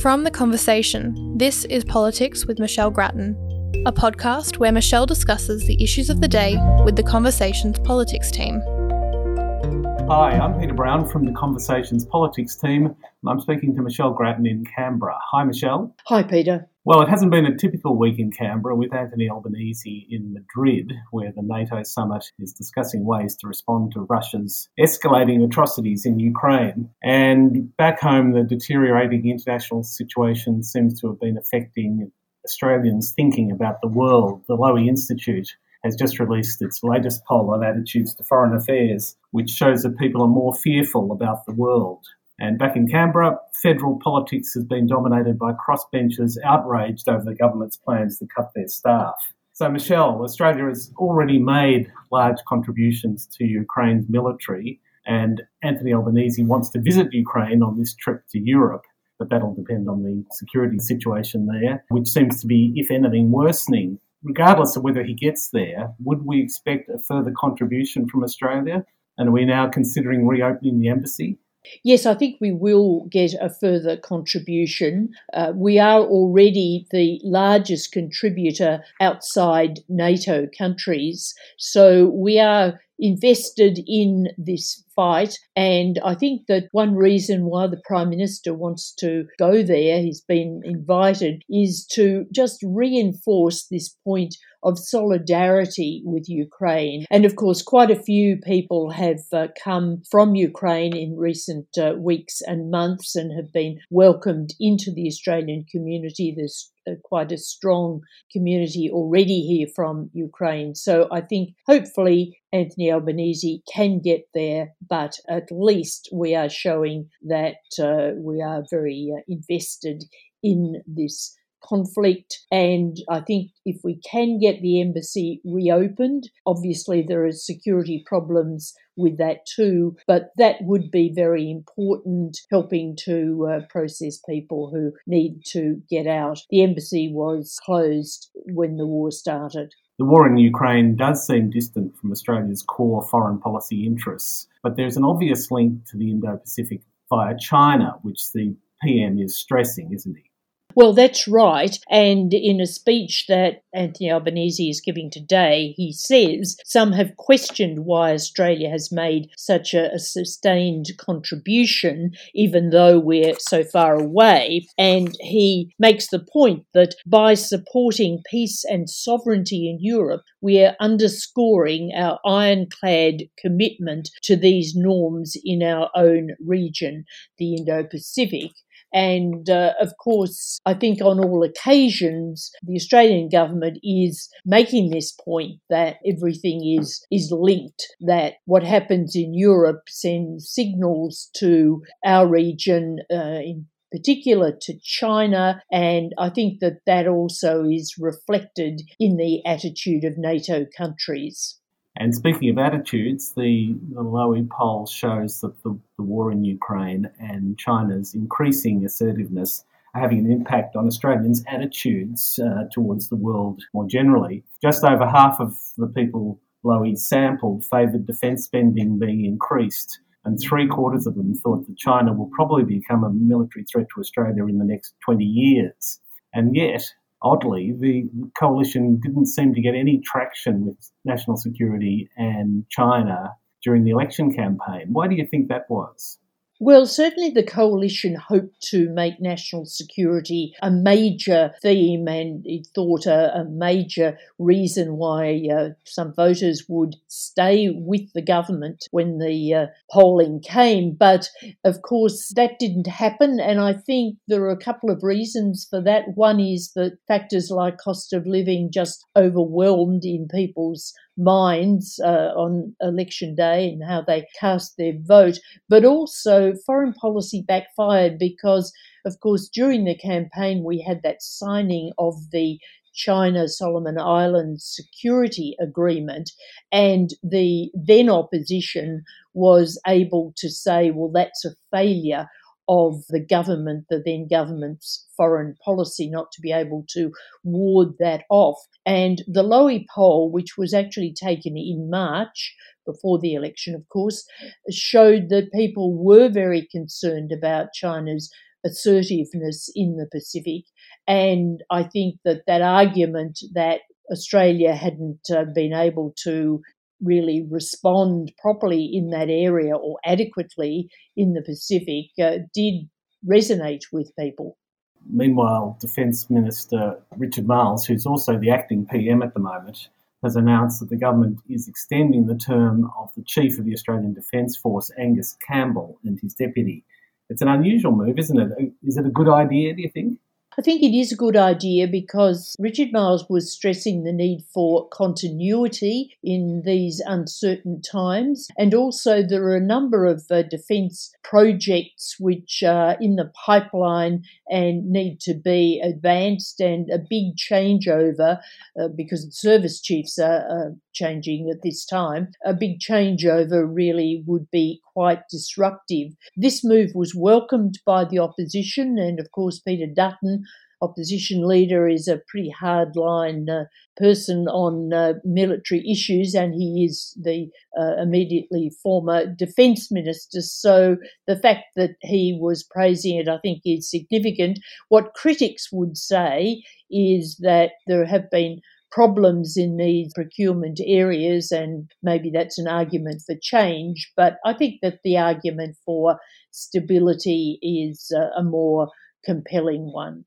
From The Conversation, this is Politics with Michelle Grattan, a podcast where Michelle discusses the issues of the day with The Conversation's politics team. Hi, I'm Peter Browne from The Conversations politics team, and I'm speaking to Michelle Grattan in Canberra. Hi, Michelle. Hi, Peter. Well, it hasn't been a typical week in Canberra with Anthony Albanese in Madrid, where the NATO summit is discussing ways to respond to Russia's escalating atrocities in Ukraine. And back home, the deteriorating international situation seems to have been affecting Australians thinking about the world. The Lowy Institute has just released its latest poll on attitudes to foreign affairs, which shows that people are more fearful about the world. And back in Canberra, federal politics has been dominated by crossbenchers outraged over the government's plans to cut their staff. So, Michelle, Australia has already made large contributions to Ukraine's military, and Anthony Albanese wants to visit Ukraine on this trip to Europe. But that'll depend on the security situation there, which seems to be, if anything, worsening. Regardless of whether he gets there, would we expect a further contribution from Australia? And are we now considering reopening the embassy? Yes, I think we will get a further contribution. Uh, we are already the largest contributor outside NATO countries, so we are invested in this fight. And I think that one reason why the Prime Minister wants to go there, he's been invited, is to just reinforce this point of solidarity with Ukraine. And of course, quite a few people have uh, come from Ukraine in recent uh, weeks and months and have been welcomed into the Australian community. There's uh, quite a strong community already here from Ukraine. So I think hopefully Anthony Albanese can get there, but at least we are showing that uh, we are very uh, invested in this conflict. And I think if we can get the embassy reopened, obviously there are security problems with that too, but that would be very important, helping to uh, process people who need to get out. The embassy was closed when the war started. The war in Ukraine does seem distant from Australia's core foreign policy interests, but there's an obvious link to the Indo Pacific via China, which the PM is stressing, isn't he? Well, that's right. And in a speech that Anthony Albanese is giving today, he says some have questioned why Australia has made such a, a, sustained contribution, even though we're so far away. And he makes the point that by supporting peace and sovereignty in Europe, we are underscoring our ironclad commitment to these norms in our own region, the Indo Pacific. And uh, of course, I think on all occasions, the Australian government is making this point that everything is, is linked, that what happens in Europe sends signals to our region uh, in particular to China, and I think that that also is reflected in the attitude of NATO countries. And speaking of attitudes, the, the Lowy poll shows that the, the war in Ukraine and China's increasing assertiveness are having an impact on Australians' attitudes uh, towards the world more generally. Just over half of the people Lowy sampled favoured defence spending being increased, and three quarters of them thought that China will probably become a military threat to Australia in the next 20 years. And yet, oddly, the coalition didn't seem to get any traction with national security and China during the election campaign. Why do you think that was? Well, certainly the coalition hoped to make national security a major theme and it thought a, a major reason why uh, some voters would stay with the government when the uh, polling came. But of course, that didn't happen. And I think there are a couple of reasons for that. One is that factors like cost of living just overwhelmed in people's minds uh, on election day and how they cast their vote, but also foreign policy backfired because, of course, during the campaign we had that signing of the China Solomon Islands security agreement, and the then opposition was able to say, well, that's a failure of the government, the then government's foreign policy, not to be able to ward that off. And the Lowy poll, which was actually taken in March, before the election, of course, showed that people were very concerned about China's assertiveness in the Pacific. And I think that that argument that Australia hadn't uh, been able to really respond properly in that area or adequately in the Pacific uh, did resonate with people. Meanwhile, Defence Minister Richard Marles, who's also the acting PM at the moment, has announced that the government is extending the term of the Chief of the Australian Defence Force, Angus Campbell, and his deputy. It's an unusual move, isn't it? Is it a good idea, do you think? I think it is a good idea because Richard Marles was stressing the need for continuity in these uncertain times. And also, there are a number of uh, defence projects which are in the pipeline and need to be advanced, and a big changeover uh, because the service chiefs are, are changing at this time. A big changeover really would be quite disruptive. This move was welcomed by the opposition, and of course, Peter Dutton opposition leader is a pretty hardline uh, person on uh, military issues, and he is the uh, immediately former defence minister. So the fact that he was praising it, I think, is significant. What critics would say is that there have been problems in these procurement areas, and maybe that's an argument for change. But I think that the argument for stability is a more compelling one.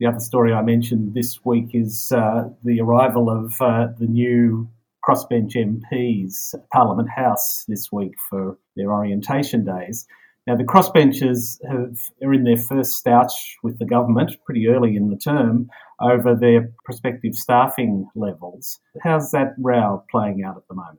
The other story I mentioned this week is uh, the arrival of uh, the new crossbench MPs, Parliament House, this week for their orientation days. Now, the crossbenchers have, are in their first stouch with the government pretty early in the term over their prospective staffing levels. How's that row playing out at the moment?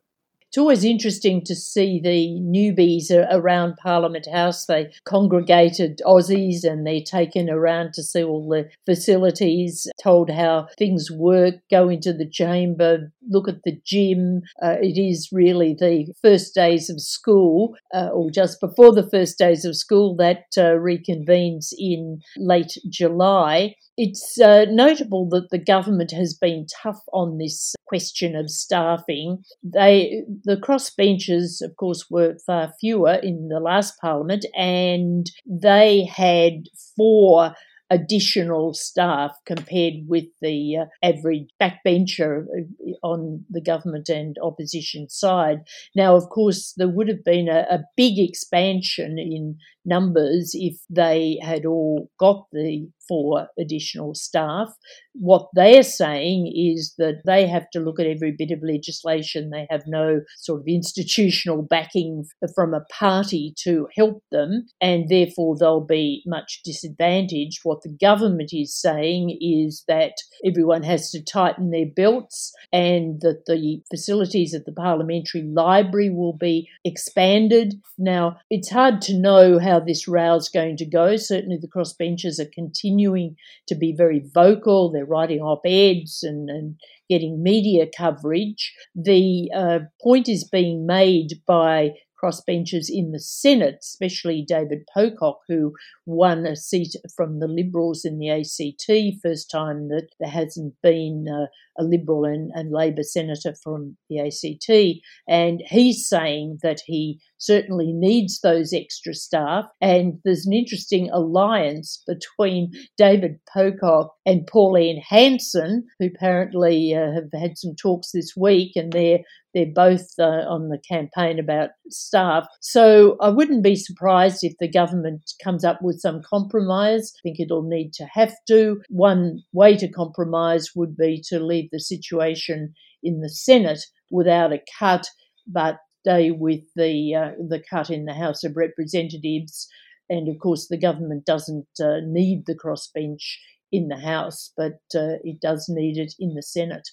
It's always interesting to see the newbies around Parliament House. They congregated Aussies and they're taken around to see all the facilities, told how things work, go into the chamber, look at the gym. Uh, it is really the first days of school, uh, or just before the first days of school, that uh, reconvenes in late July. It's uh, notable that the government has been tough on this question of staffing. They, the crossbenchers, of course, were far fewer in the last parliament, and they had four additional staff compared with the uh, average backbencher uh, on the government and opposition side. Now, of course, there would have been a, a big expansion in numbers if they had all got the four additional staff. What they're saying is that they have to look at every bit of legislation. They have no sort of institutional backing from a party to help them, and therefore they'll be much disadvantaged. What the government is saying is that everyone has to tighten their belts and that the facilities at the parliamentary library will be expanded. Now, it's hard to know how this this is going to go. Certainly, the crossbenchers are continuing to be very vocal. They're writing op eds and, and getting media coverage. The uh, point is being made by crossbenchers in the Senate, especially David Pocock, who won a seat from the Liberals in the ACT, first time that there hasn't been uh, a Liberal and, and Labor senator from the ACT. And he's saying that he certainly needs those extra staff. And there's an interesting alliance between David Pocock and Pauline Hanson, who apparently uh, have had some talks this week, and they're they're both uh, on the campaign about staff. So I wouldn't be surprised if the government comes up with some compromise. I think it'll need to have to. One way to compromise would be to leave the situation in the Senate without a cut, but stay with the uh, the cut in the House of Representatives. And of course, the government doesn't uh, need the crossbench in the House, but uh, it does need it in the Senate.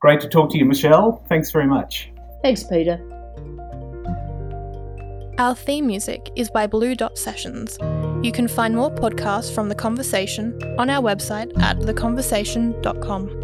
Great to talk to you, Michelle. Thanks very much. Thanks, Peter. Our theme music is by Blue Dot Sessions. You can find more podcasts from The Conversation on our website at theconversation.com.